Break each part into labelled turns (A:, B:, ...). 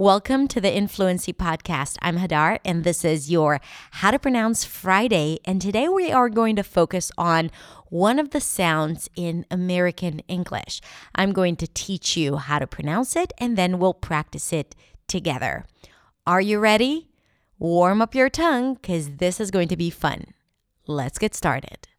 A: Welcome to the Influency Podcast. I'm Hadar, and this is your How to Pronounce Friday. And today we are going to focus on one of the sounds in American English. I'm going to teach you how to pronounce it, and then we'll practice it together. Are you ready? Warm up your tongue because this is going to be fun. Let's get started.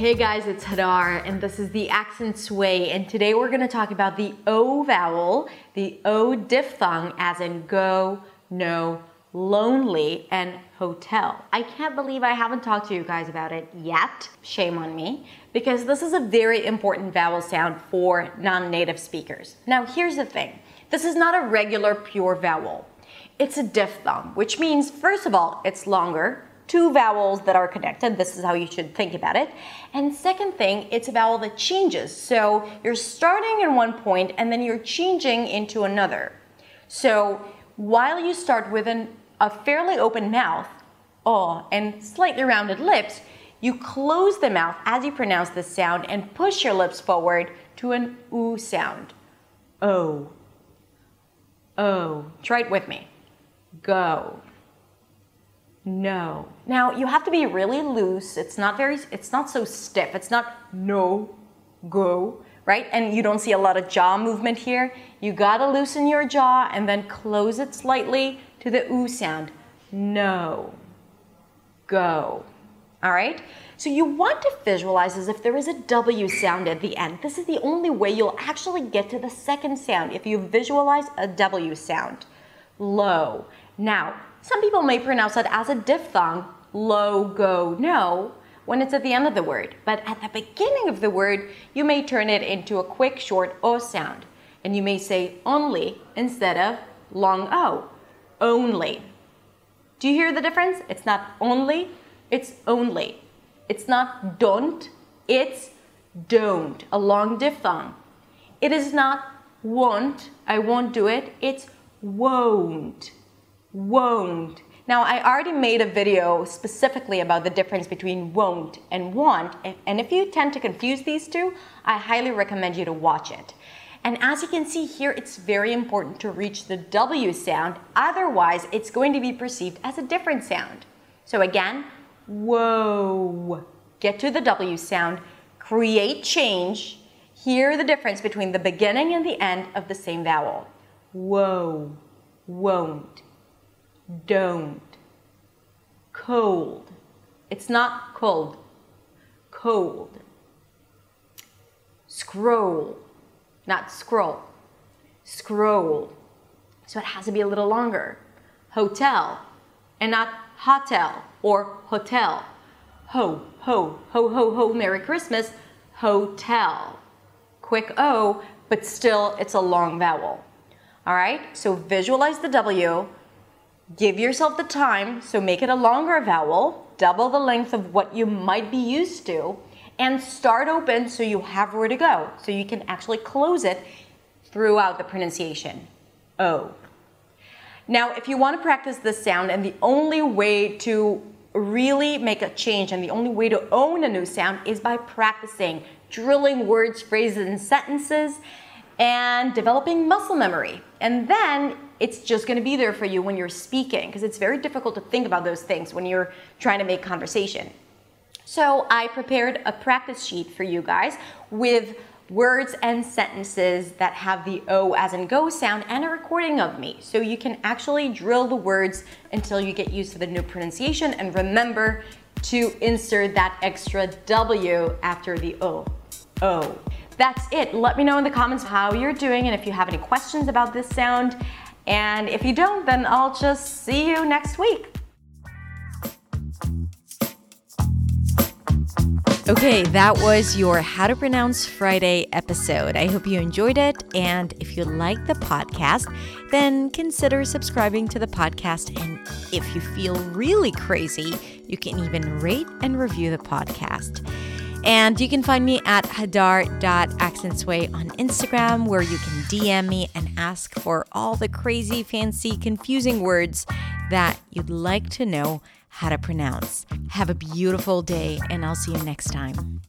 A: Hey guys, it's Hadar, and this is the Accents Way, and today we're going to talk about the O vowel, the O diphthong, as in go, no, lonely, and hotel. I can't believe I haven't talked to you guys about it yet. Shame on me, because this is a very important vowel sound for non native speakers. Now, here's the thing this is not a regular pure vowel, it's a diphthong, which means, first of all, it's longer two vowels that are connected. This is how you should think about it. And second thing, it's a vowel that changes. So you're starting in one point and then you're changing into another. So while you start with an, a fairly open mouth, oh, and slightly rounded lips, you close the mouth as you pronounce the sound and push your lips forward to an oo sound. Oh. Oh. Try it with me. Go. No. Now you have to be really loose. It's not very it's not so stiff. It's not no go, right? And you don't see a lot of jaw movement here. You got to loosen your jaw and then close it slightly to the oo sound. No. Go. All right? So you want to visualize as if there is a W sound at the end. This is the only way you'll actually get to the second sound if you visualize a W sound. Low. Now, some people may pronounce that as a diphthong, low, go, no, when it's at the end of the word. But at the beginning of the word, you may turn it into a quick, short O sound. And you may say only instead of long O. Only. Do you hear the difference? It's not only, it's only. It's not don't, it's don't, a long diphthong. It is not won't, I won't do it, it's won't won't. Now, I already made a video specifically about the difference between won't and want, and if you tend to confuse these two, I highly recommend you to watch it. And as you can see here, it's very important to reach the W sound, otherwise, it's going to be perceived as a different sound. So, again, whoa. Get to the W sound, create change, hear the difference between the beginning and the end of the same vowel. Whoa, won't don't. Cold. It's not cold. Cold. Scroll. Not scroll. Scroll. So it has to be a little longer. Hotel. And not hotel or hotel. Ho, ho, ho, ho, ho, Merry Christmas. Hotel. Quick O, but still it's a long vowel. All right, so visualize the W Give yourself the time, so make it a longer vowel, double the length of what you might be used to, and start open so you have where to go, so you can actually close it throughout the pronunciation. O. Now, if you want to practice this sound, and the only way to really make a change and the only way to own a new sound is by practicing, drilling words, phrases, and sentences, and developing muscle memory. And then it's just going to be there for you when you're speaking because it's very difficult to think about those things when you're trying to make conversation. So I prepared a practice sheet for you guys with words and sentences that have the O as in go sound and a recording of me. So you can actually drill the words until you get used to the new pronunciation and remember to insert that extra W after the O. O. That's it. Let me know in the comments how you're doing and if you have any questions about this sound. And if you don't, then I'll just see you next week. Okay, that was your How to Pronounce Friday episode. I hope you enjoyed it. And if you like the podcast, then consider subscribing to the podcast. And if you feel really crazy, you can even rate and review the podcast. And you can find me at hadar.accentsway on Instagram, where you can DM me and ask for all the crazy, fancy, confusing words that you'd like to know how to pronounce. Have a beautiful day, and I'll see you next time.